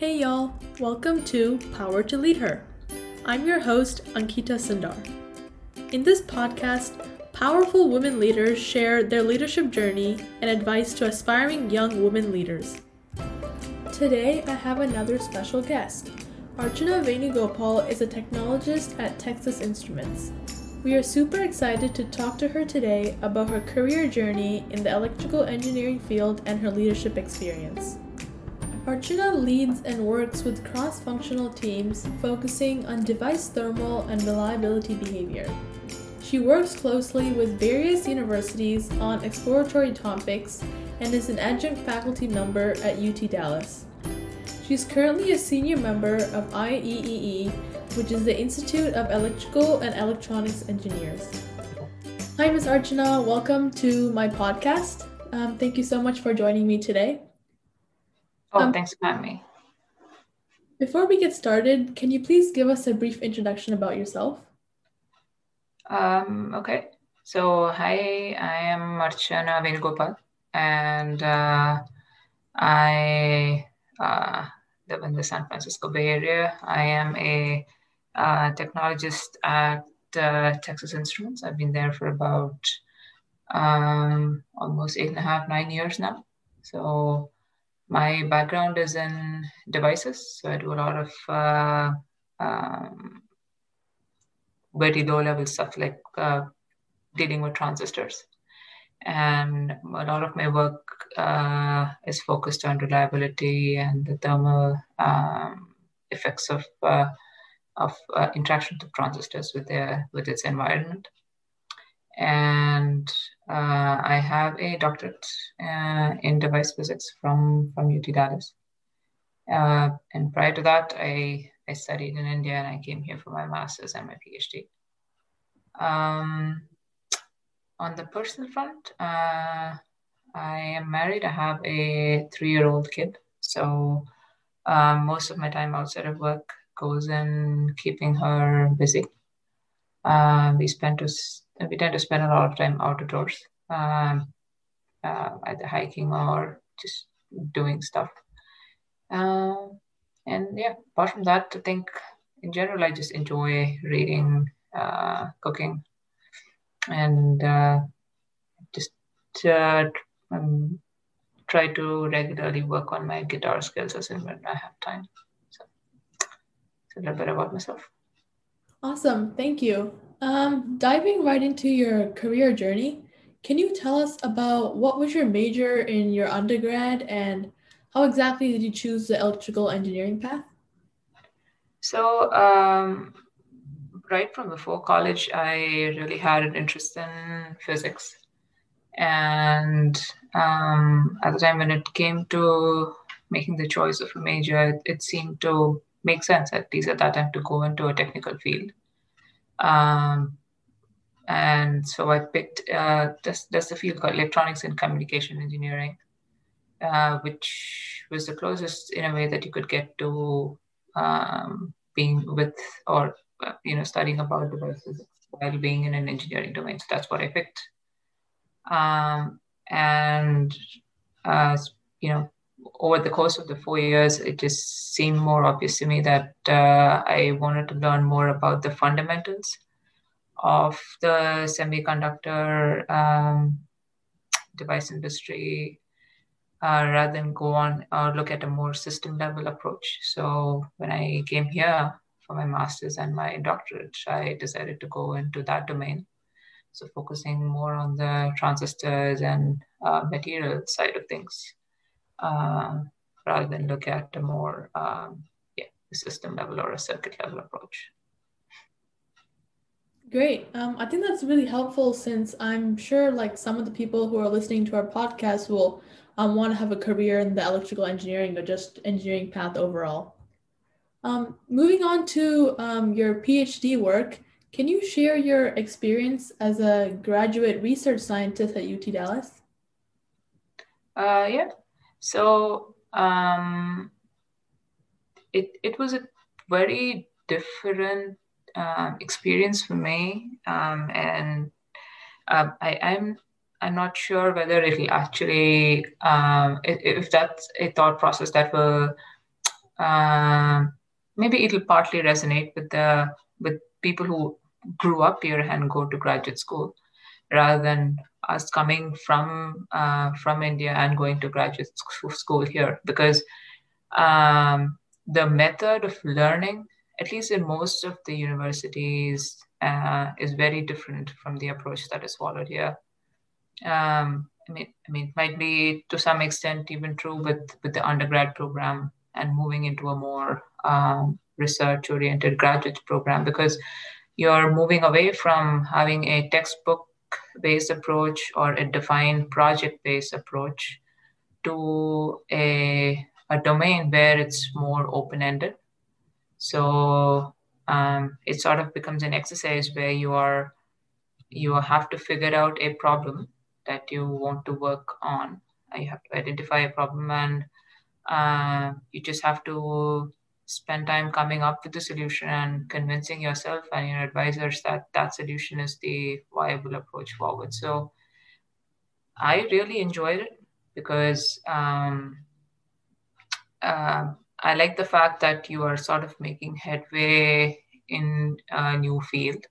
Hey y'all, welcome to Power to Lead Her. I'm your host, Ankita Sundar. In this podcast, powerful women leaders share their leadership journey and advice to aspiring young women leaders. Today, I have another special guest. Archana Venugopal is a technologist at Texas Instruments. We are super excited to talk to her today about her career journey in the electrical engineering field and her leadership experience. Archana leads and works with cross functional teams focusing on device thermal and reliability behavior. She works closely with various universities on exploratory topics and is an adjunct faculty member at UT Dallas. She's currently a senior member of IEEE, which is the Institute of Electrical and Electronics Engineers. Hi, Ms. Archana. Welcome to my podcast. Um, thank you so much for joining me today. Oh, um, thanks for having me. Before we get started, can you please give us a brief introduction about yourself? Um, okay. So, hi, I am Archana Venugopal, and uh, I uh, live in the San Francisco Bay Area. I am a uh, technologist at uh, Texas Instruments. I've been there for about um, almost eight and a half, nine years now. So, my background is in devices, so I do a lot of uh, um, very low level stuff like uh, dealing with transistors. And a lot of my work uh, is focused on reliability and the thermal um, effects of uh, of uh, interaction of transistors with their with its environment. And uh, I have a doctorate uh, in device physics from, from UT Dallas. Uh, and prior to that, I, I studied in India and I came here for my master's and my PhD. Um, on the personal front, uh, I am married. I have a three year old kid. So um, most of my time outside of work goes in keeping her busy. Uh, we spend we tend to spend a lot of time outdoors, um, uh, either hiking or just doing stuff. Uh, and yeah, apart from that, I think in general, I just enjoy reading, uh, cooking, and uh, just uh, um, try to regularly work on my guitar skills as and when I have time. So, it's a little bit about myself. Awesome. Thank you. Um, diving right into your career journey, can you tell us about what was your major in your undergrad and how exactly did you choose the electrical engineering path? So, um, right from before college, I really had an interest in physics. And um, at the time when it came to making the choice of a major, it, it seemed to make sense, at least at that time, to go into a technical field. Um, and so I picked uh, that's, that's the field called electronics and communication engineering, uh, which was the closest in a way that you could get to um, being with or uh, you know studying about devices while being in an engineering domain. So that's what I picked. Um, and uh, you know, over the course of the four years, it just seemed more obvious to me that uh, I wanted to learn more about the fundamentals of the semiconductor um, device industry uh, rather than go on or look at a more system level approach. So when I came here for my master's and my doctorate, I decided to go into that domain. So focusing more on the transistors and uh, material side of things uh, rather than look at a more um, yeah, system level or a circuit level approach. Great. Um, I think that's really helpful since I'm sure like some of the people who are listening to our podcast will um, want to have a career in the electrical engineering or just engineering path overall. Um, moving on to um, your PhD work, can you share your experience as a graduate research scientist at UT Dallas? Uh, yeah. So um, it it was a very different um, experience for me, um, and uh, I, am I'm, I'm not sure whether it'll actually um, if, if, that's a thought process that will uh, maybe it'll partly resonate with the with people who grew up here and go to graduate school rather than us coming from uh, from India and going to graduate school here because um, the method of learning, at least in most of the universities, uh, is very different from the approach that is followed here. Um, I mean, I mean, it might be to some extent even true with with the undergrad program and moving into a more um, research-oriented graduate program because you're moving away from having a textbook-based approach or a defined project-based approach to a a domain where it's more open-ended. So um, it sort of becomes an exercise where you are you have to figure out a problem that you want to work on. You have to identify a problem and uh, you just have to spend time coming up with the solution and convincing yourself and your advisors that that solution is the viable approach forward. So I really enjoyed it because um, uh, I like the fact that you are sort of making headway in a new field.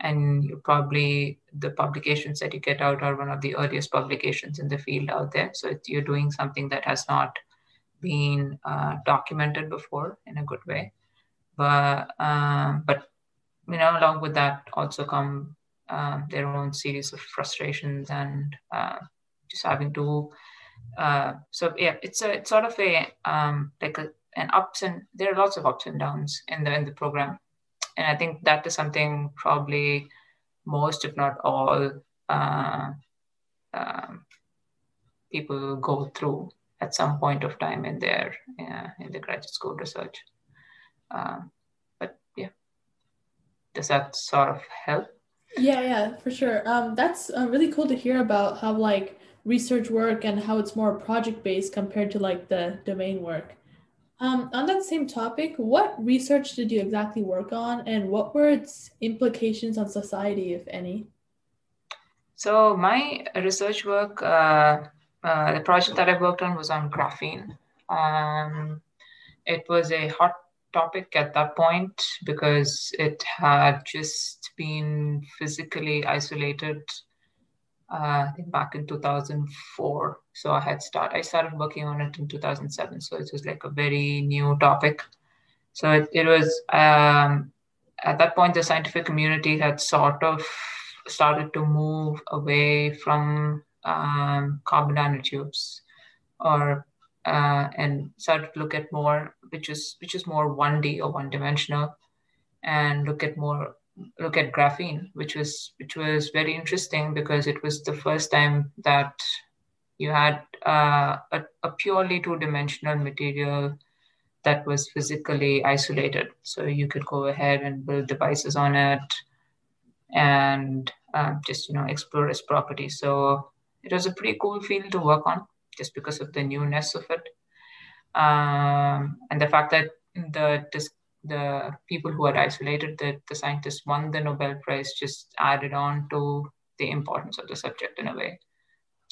And you probably the publications that you get out are one of the earliest publications in the field out there. So you're doing something that has not been uh, documented before in a good way. But um, but you know, along with that also come um, their own series of frustrations and uh, just having to uh, so yeah, it's a it's sort of a um, like a, an ups and there are lots of ups and downs in the in the program, and I think that is something probably most, if not all, uh, uh, people go through at some point of time in their uh, in the graduate school research. Um, but yeah, does that sort of help? Yeah, yeah, for sure. Um, that's uh, really cool to hear about how like research work and how it's more project based compared to like the domain work. Um, on that same topic, what research did you exactly work on and what were its implications on society, if any? So, my research work, uh, uh, the project that I worked on was on graphene. Um, it was a hot topic at that point because it had just been physically isolated uh, back in 2004. So I had started, I started working on it in 2007. So it was like a very new topic. So it, it was, um, at that point, the scientific community had sort of started to move away from um, carbon nanotubes or uh, and start to look at more, which is which is more 1D or one dimensional, and look at more look at graphene, which was which was very interesting because it was the first time that you had uh, a, a purely two-dimensional material that was physically isolated. So you could go ahead and build devices on it and um, just you know explore its properties. So it was a pretty cool field to work on just because of the newness of it um, and the fact that the the people who had isolated the, the scientists won the Nobel Prize just added on to the importance of the subject in a way.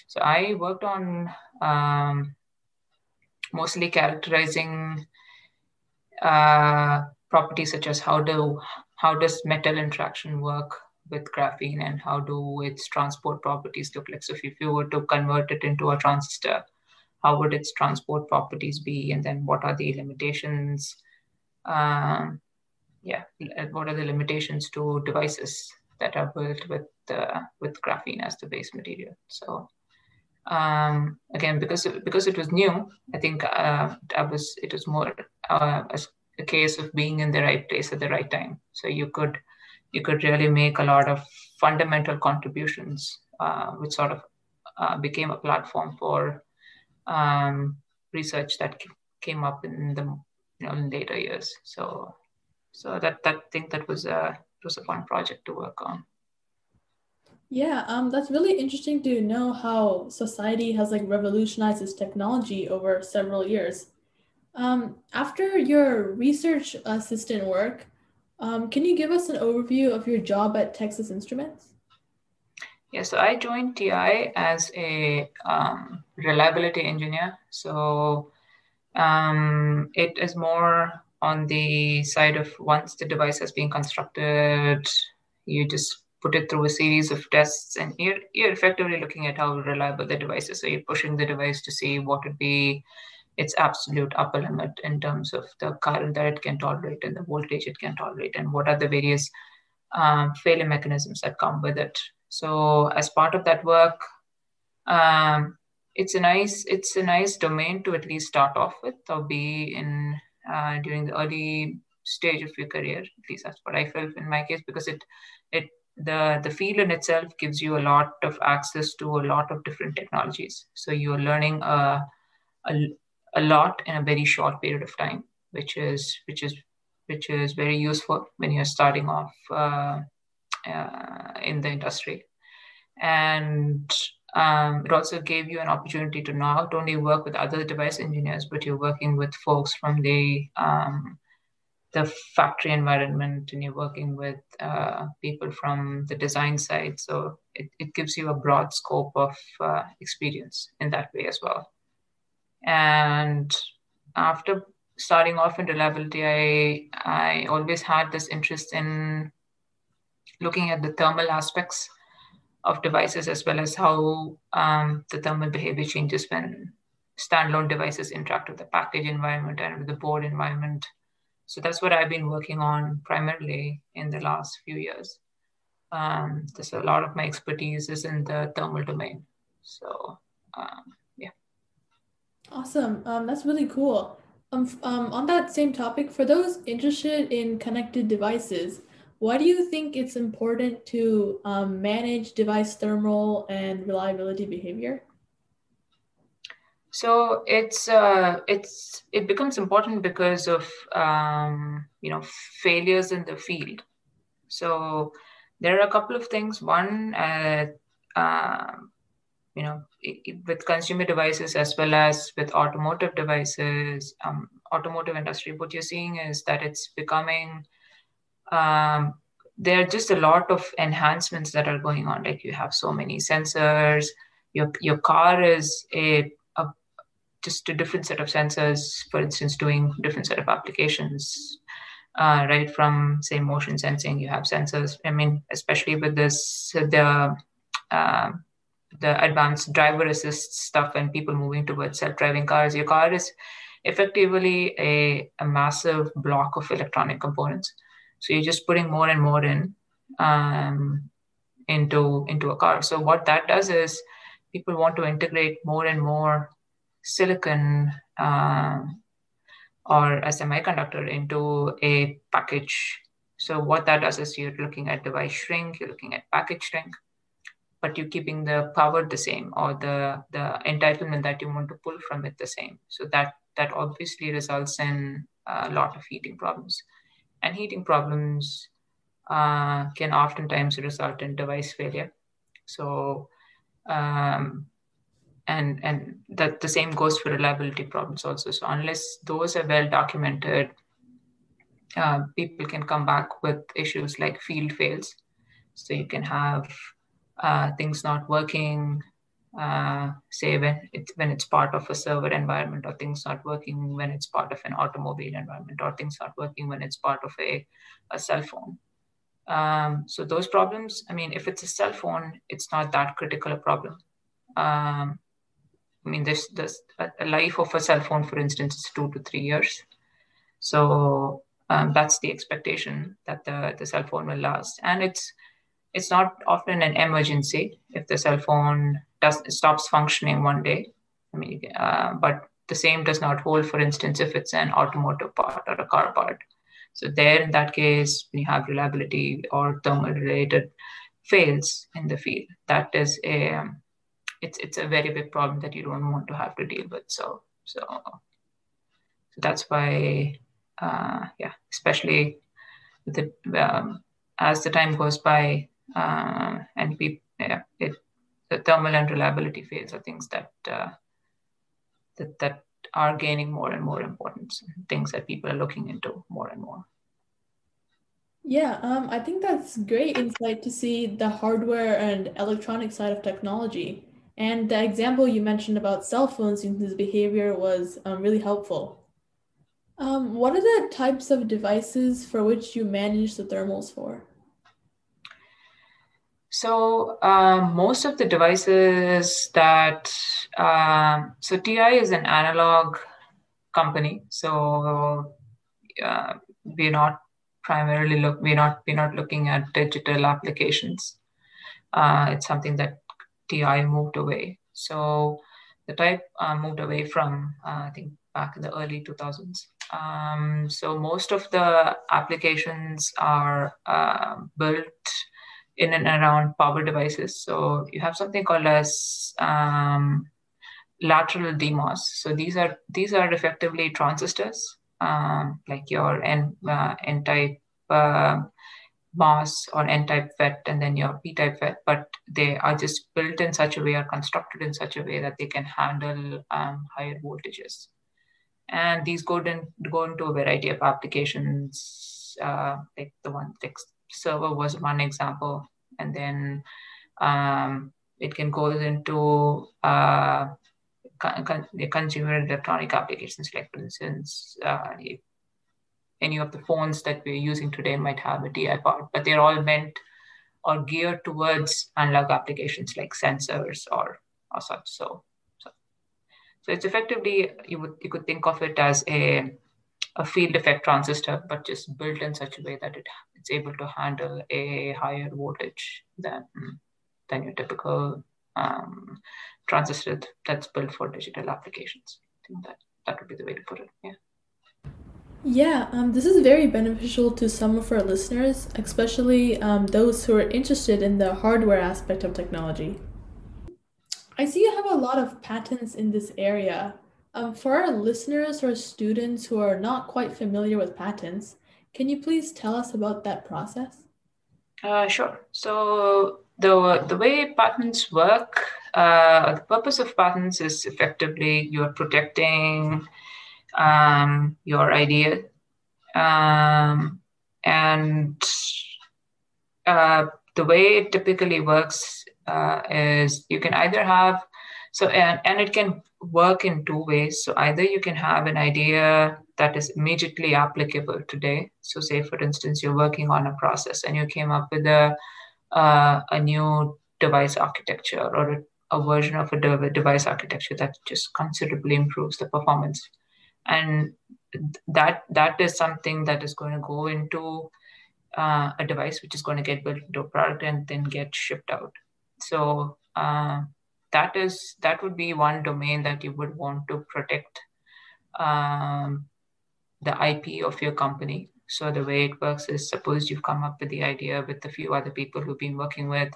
So I worked on um, mostly characterizing uh, properties such as how do how does metal interaction work with graphene and how do its transport properties look like. So if you were to convert it into a transistor, how would its transport properties be, and then what are the limitations? um, yeah, what are the limitations to devices that are built with uh, with graphene as the base material? So um, again, because because it was new, I think uh, I was it was more uh, a case of being in the right place at the right time. So you could you could really make a lot of fundamental contributions, uh, which sort of uh, became a platform for um, research that came up in the you know later years. So so that that thing that was a was a fun project to work on. Yeah, um, that's really interesting to know how society has like revolutionized its technology over several years. Um, after your research assistant work, um, can you give us an overview of your job at Texas Instruments? Yeah, so I joined TI as a um, reliability engineer. So Um, it is more on the side of once the device has been constructed, you just put it through a series of tests and you're, you're effectively looking at how reliable the device is. So you're pushing the device to see what would be its absolute upper limit in terms of the current that it can tolerate and the voltage it can tolerate and what are the various um, failure mechanisms that come with it. So as part of that work, um, it's a nice it's a nice domain to at least start off with or be in uh, during the early stage of your career. At least that's what I felt in my case because it it the the field in itself gives you a lot of access to a lot of different technologies. So you're learning a, a, a lot in a very short period of time, which is which is which is very useful when you're starting off uh, uh, in the industry. And um, it also gave you an opportunity to not only work with other device engineers, but you're working with folks from the um, the factory environment, and you're working with uh, people from the design side. So it, it gives you a broad scope of uh, experience in that way as well. And after starting off in reliability, I I always had this interest in looking at the thermal aspects of devices as well as how um, the thermal behavior changes when standalone devices interact with the package environment and with the board environment. So that's what I've been working on primarily in the last few years. Um, there's a lot of my expertise is in the thermal domain. So um. Awesome. Um, that's really cool. Um, um, on that same topic, for those interested in connected devices, why do you think it's important to um, manage device thermal and reliability behavior? So it's uh, it's it becomes important because of um, you know failures in the field. So there are a couple of things. One, uh, uh, you know, with consumer devices as well as with automotive devices, um, automotive industry, what you're seeing is that it's becoming um, there are just a lot of enhancements that are going on. Like you have so many sensors. Your your car is a, a just a different set of sensors. For instance, doing different set of applications. Uh, right from say motion sensing, you have sensors. I mean, especially with this the uh, the advanced driver assist stuff and people moving towards self-driving cars. Your car is effectively a, a massive block of electronic components so you're just putting more and more in um, into into a car. So what that does is people want to integrate more and more silicon uh, or a semiconductor into a package. So what that does is you're looking at device shrink, you're looking at package shrink, but you're keeping the power the same or the the entitlement that you want to pull from it the same. So that that obviously results in a lot of heating problems and heating problems uh, can oftentimes result in device failure. So, um, and and that the same goes for reliability problems also. So unless those are well documented, uh, people can come back with issues like field fails. So you can have uh, things not working, uh, say when it's when it's part of a server environment or things not working when it's part of an automobile environment or things not working when it's part of a, a cell phone. Um, so those problems i mean if it's a cell phone it's not that critical a problem. Um, i mean there's, there's a life of a cell phone for instance is two to three years. So um, that's the expectation that the, the cell phone will last. And it's it's not often an emergency if the cell phone does stops functioning one day. I mean, uh, but the same does not hold, for instance, if it's an automotive part or a car part. So there, in that case, you have reliability or thermal related fails in the field, that is a it's it's a very big problem that you don't want to have to deal with. So so so that's why uh, yeah, especially the um, as the time goes by uh, and we yeah, it the thermal and reliability fails are things that uh, that that are gaining more and more importance. Things that people are looking into more and more. Yeah, um, I think that's great insight to see the hardware and electronic side of technology. And the example you mentioned about cell phones using this behavior was um, really helpful. Um, what are the types of devices for which you manage the thermals for? So uh, most of the devices that uh, so TI is an analog company, so uh, we're not primarily look we're not we're not looking at digital applications. Uh, it's something that TI moved away. So the type moved away from I think back in the early 2000s. Um, so most of the applications are built in and around power devices. So you have something called as um, lateral DMOS. So these are these are effectively transistors, um, like your N uh, N type uh, MOS or N type FET, and then your P type FET. But they are just built in such a way, or constructed in such a way that they can handle um, higher voltages. And these go, in, go into a variety of applications, uh, like the one like server was one example, and then um, it can go into uh, consumer electronic applications, like for instance, uh, any of the phones that we're using today might have a TI part, but they're all meant or geared towards analog applications like sensors or or such. So, so, so it's effectively you would you could think of it as a a field effect transistor, but just built in such a way that it it's able to handle a higher voltage than than your typical um, transistor that's built for digital applications. I think that that would be the way to put it. Yeah. Yeah, um, this is very beneficial to some of our listeners, especially um, those who are interested in the hardware aspect of technology. I see you have a lot of patents in this area. Um, for our listeners or students who are not quite familiar with patents, can you please tell us about that process? Uh, sure. So the the way patents work, uh, the purpose of patents is effectively you're protecting um, your idea, um, and uh, the way it typically works uh, is you can either have so and, and it can work in two ways. So either you can have an idea that is immediately applicable today. So say for instance you're working on a process and you came up with a uh, a new device architecture or a, a version of a de- device architecture that just considerably improves the performance and that that is something that is going to go into uh, a device which is going to get built into a product and then get shipped out so uh, that is that would be one domain that you would want to protect um, the ip of your company. So the way it works is suppose you've come up with the idea with a few other people who've been working with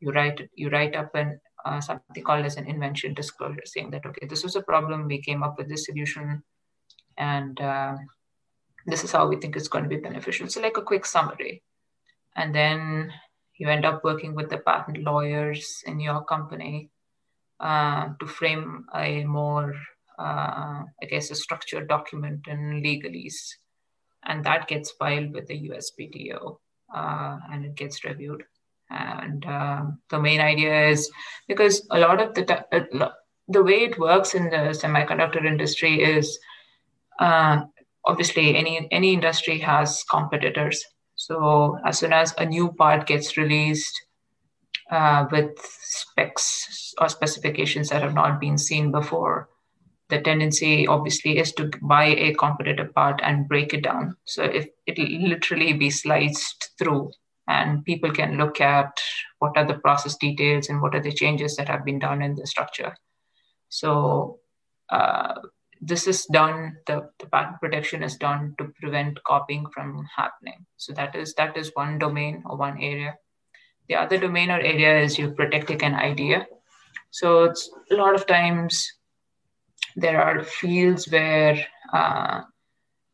you write you write up an uh, something called as an invention disclosure saying that okay this was a problem we came up with this solution and uh, this is how we think it's going to be beneficial. So like a quick summary. And then you end up working with the patent lawyers in your company uh, to frame a more uh, i guess a structured document in legalese. And that gets filed with the uspto uh, and it gets reviewed. And um, the main idea is because a lot of the t- the way it works in the semiconductor industry is uh, obviously any any industry has competitors. So as soon as a new part gets released uh, with specs or specifications that have not been seen before. The tendency obviously is to buy a competitive part and break it down. So if it literally be sliced through and people can look at what are the process details and what are the changes that have been done in the structure. So uh, this is done the, the patent protection is done to prevent copying from happening. So that is that is one domain or one area the other domain or area is you're protecting an idea so it's a lot of times there are fields where uh,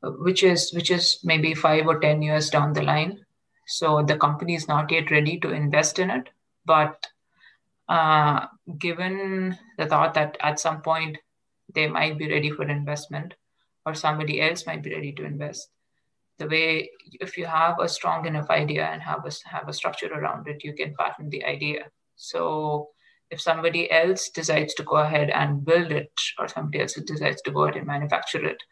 which is which is maybe five or ten years down the line. So the company is not yet ready to invest in it. But uh, given the thought that at some point they might be ready for investment or somebody else might be ready to invest the way if you have a strong enough idea and have a have a structure around it you can patent the idea so if somebody else decides to go ahead and build it, or somebody else decides to go ahead and manufacture it,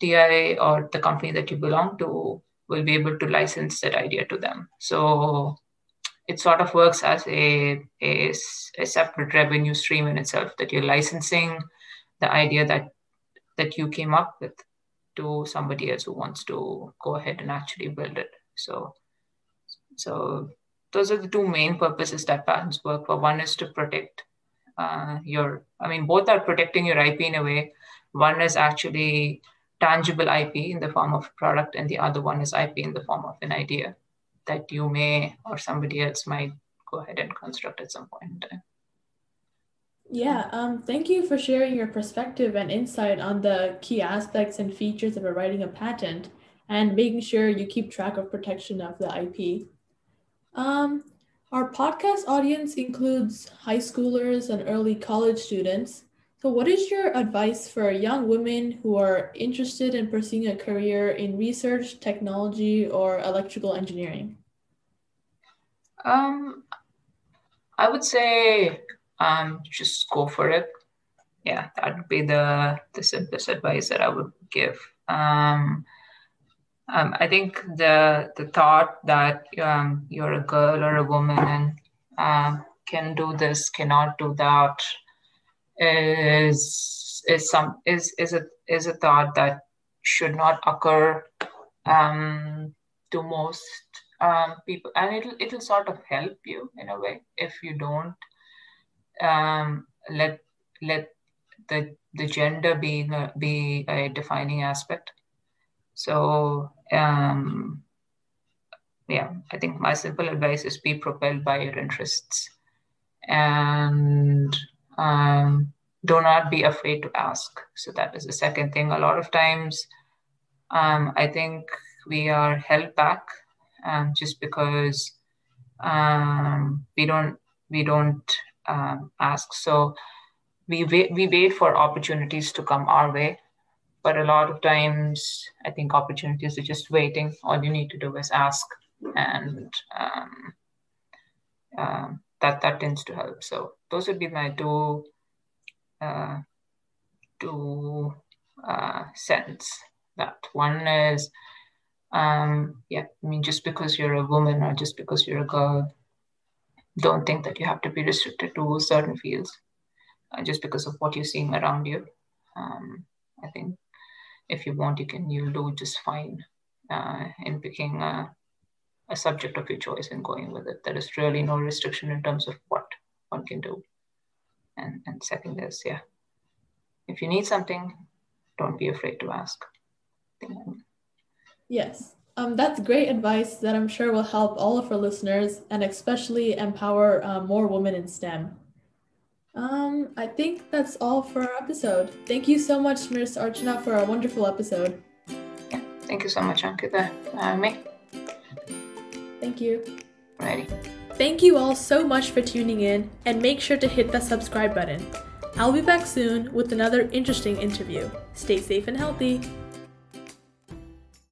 TI or the company that you belong to will be able to license that idea to them. So it sort of works as a, a, a separate revenue stream in itself that you're licensing the idea that that you came up with to somebody else who wants to go ahead and actually build it. So so those are the two main purposes that patents work for. One is to protect uh, your, I mean, both are protecting your IP in a way. One is actually tangible IP in the form of a product, and the other one is IP in the form of an idea that you may or somebody else might go ahead and construct at some point in time. Yeah, um, thank you for sharing your perspective and insight on the key aspects and features of writing a patent and making sure you keep track of protection of the IP. Um, our podcast audience includes high schoolers and early college students. So, what is your advice for young women who are interested in pursuing a career in research, technology, or electrical engineering? Um, I would say um, just go for it. Yeah, that would be the the simplest advice that I would give. Um, um, I think the the thought that um, you're a girl or a woman and uh, can do this, cannot do that, is is some is is a is a thought that should not occur um, to most um, people, and it'll it'll sort of help you in a way if you don't um, let let the the gender be be a defining aspect. So um, yeah, I think my simple advice is be propelled by your interests and um, do not be afraid to ask. So that is the second thing. A lot of times, um, I think we are held back um, just because um, we don't we don't um, ask. So we wait, we wait for opportunities to come our way. But a lot of times i think opportunities are just waiting. All you need to do is ask. And um, uh, that that tends to help. So those would be my two uh, two uh, sense that one is um, yeah i mean just because you're a woman or just because you're a girl don't think that you have to be restricted to certain fields uh, just because of what you're seeing around you um, i think if you want, you can you'll do just fine uh, in picking a, a subject of your choice and going with it. There is really no restriction in terms of what one can do. And and second is yeah, if you need something, don't be afraid to ask. Yes. Um, that's great advice that I'm sure will help all of our listeners and especially empower uh, more women in STEM. Um, I think that's all for our episode. Thank you so much, Ms. Archana, for a wonderful episode. Yeah, thank you so much, Ankita. Uh, me. Thank you. Ready. Thank you all so much for tuning in, and make sure to hit that subscribe button. I'll be back soon with another interesting interview. Stay safe and healthy.